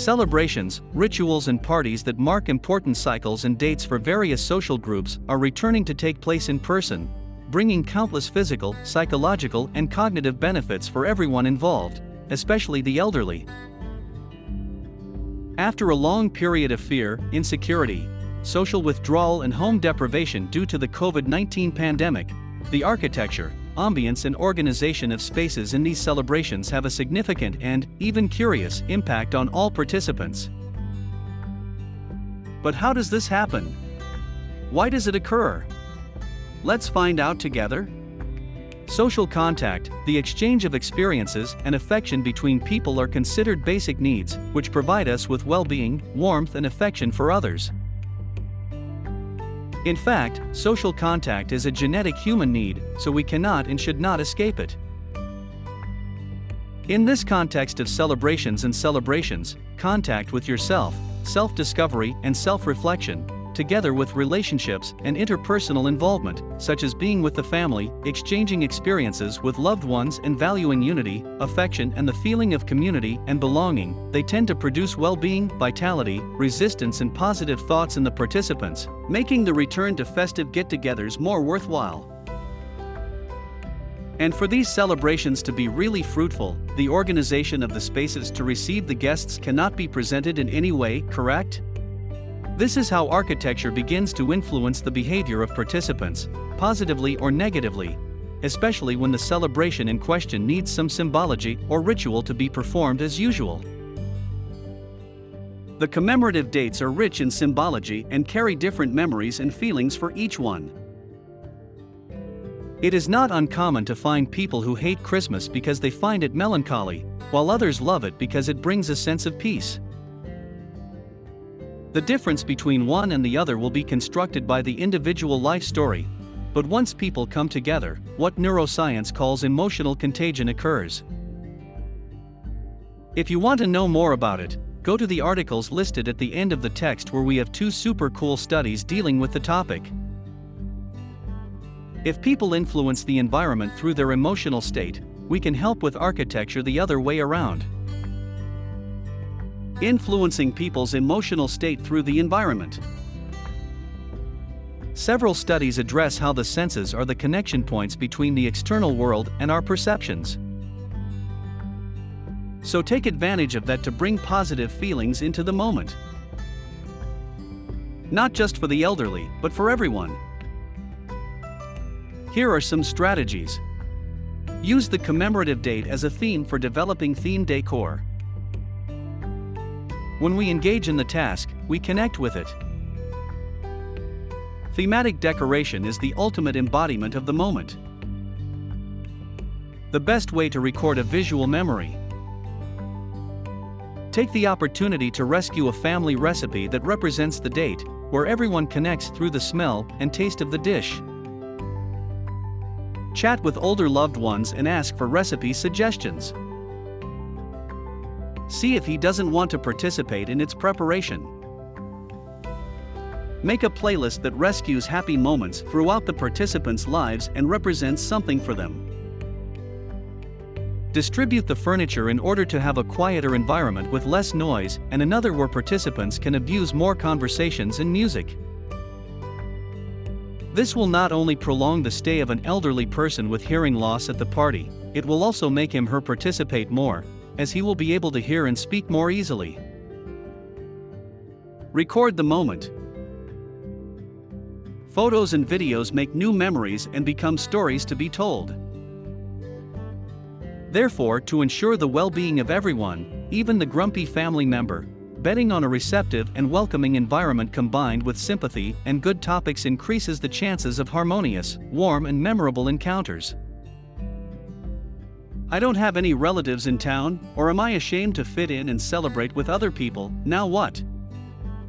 Celebrations, rituals and parties that mark important cycles and dates for various social groups are returning to take place in person, bringing countless physical, psychological and cognitive benefits for everyone involved, especially the elderly. After a long period of fear, insecurity, social withdrawal and home deprivation due to the COVID-19 pandemic, the architecture, ambience and organization of spaces in these celebrations have a significant and, even curious, impact on all participants. But how does this happen? Why does it occur? Let's find out together. Social contact, the exchange of experiences and affection between people are considered basic needs, which provide us with well being, warmth, and affection for others. In fact, social contact is a genetic human need, so we cannot and should not escape it. In this context of celebrations and celebrations, contact with yourself, self discovery, and self reflection, together with relationships and interpersonal involvement, such as being with the family, exchanging experiences with loved ones, and valuing unity, affection, and the feeling of community and belonging, they tend to produce well being, vitality, resistance, and positive thoughts in the participants, making the return to festive get togethers more worthwhile. And for these celebrations to be really fruitful, the organization of the spaces to receive the guests cannot be presented in any way, correct? This is how architecture begins to influence the behavior of participants, positively or negatively, especially when the celebration in question needs some symbology or ritual to be performed as usual. The commemorative dates are rich in symbology and carry different memories and feelings for each one. It is not uncommon to find people who hate Christmas because they find it melancholy, while others love it because it brings a sense of peace. The difference between one and the other will be constructed by the individual life story. But once people come together, what neuroscience calls emotional contagion occurs. If you want to know more about it, go to the articles listed at the end of the text where we have two super cool studies dealing with the topic. If people influence the environment through their emotional state, we can help with architecture the other way around influencing people's emotional state through the environment. Several studies address how the senses are the connection points between the external world and our perceptions. So take advantage of that to bring positive feelings into the moment. Not just for the elderly, but for everyone. Here are some strategies. Use the commemorative date as a theme for developing theme decor. When we engage in the task, we connect with it. Thematic decoration is the ultimate embodiment of the moment. The best way to record a visual memory. Take the opportunity to rescue a family recipe that represents the date, where everyone connects through the smell and taste of the dish. Chat with older loved ones and ask for recipe suggestions. See if he doesn't want to participate in its preparation. Make a playlist that rescues happy moments throughout the participants' lives and represents something for them. Distribute the furniture in order to have a quieter environment with less noise and another where participants can abuse more conversations and music. This will not only prolong the stay of an elderly person with hearing loss at the party, it will also make him her participate more, as he will be able to hear and speak more easily. Record the moment. Photos and videos make new memories and become stories to be told. Therefore, to ensure the well being of everyone, even the grumpy family member, betting on a receptive and welcoming environment combined with sympathy and good topics increases the chances of harmonious, warm, and memorable encounters. I don't have any relatives in town, or am I ashamed to fit in and celebrate with other people? Now what?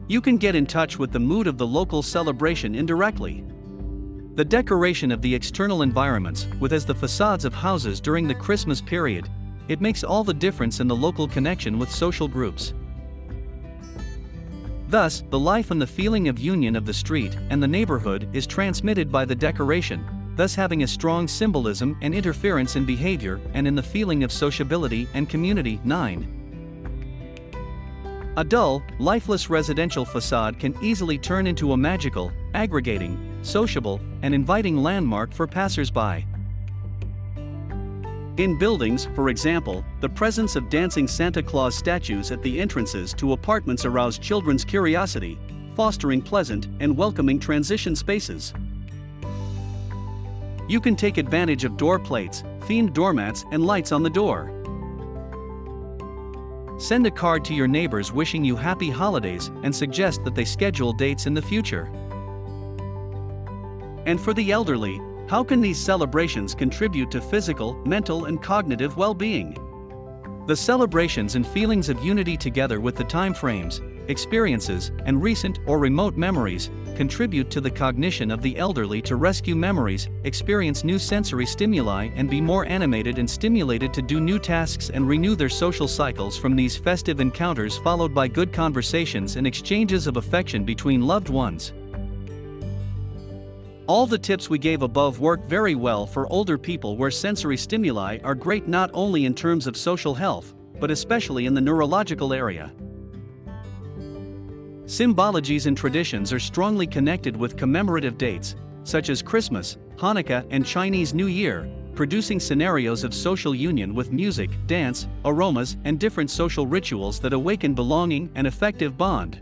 You can get in touch with the mood of the local celebration indirectly. The decoration of the external environments, with as the facades of houses during the Christmas period, it makes all the difference in the local connection with social groups. Thus, the life and the feeling of union of the street and the neighborhood is transmitted by the decoration, thus having a strong symbolism and interference in behavior and in the feeling of sociability and community. 9. A dull, lifeless residential facade can easily turn into a magical, aggregating, sociable, and inviting landmark for passersby. In buildings, for example, the presence of dancing Santa Claus statues at the entrances to apartments arouse children's curiosity, fostering pleasant and welcoming transition spaces. You can take advantage of door plates, themed doormats, and lights on the door. Send a card to your neighbors wishing you happy holidays and suggest that they schedule dates in the future. And for the elderly, how can these celebrations contribute to physical, mental, and cognitive well being? The celebrations and feelings of unity together with the time frames, experiences, and recent or remote memories contribute to the cognition of the elderly to rescue memories, experience new sensory stimuli, and be more animated and stimulated to do new tasks and renew their social cycles from these festive encounters, followed by good conversations and exchanges of affection between loved ones. All the tips we gave above work very well for older people where sensory stimuli are great not only in terms of social health, but especially in the neurological area. Symbologies and traditions are strongly connected with commemorative dates, such as Christmas, Hanukkah, and Chinese New Year, producing scenarios of social union with music, dance, aromas, and different social rituals that awaken belonging and effective bond.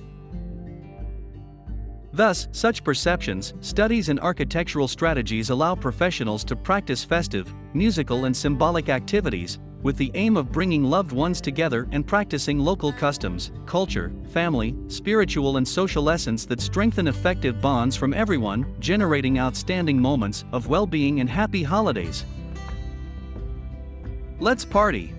Thus, such perceptions, studies, and architectural strategies allow professionals to practice festive, musical, and symbolic activities, with the aim of bringing loved ones together and practicing local customs, culture, family, spiritual and social essence that strengthen effective bonds from everyone, generating outstanding moments of well-being and happy holidays. Let's party!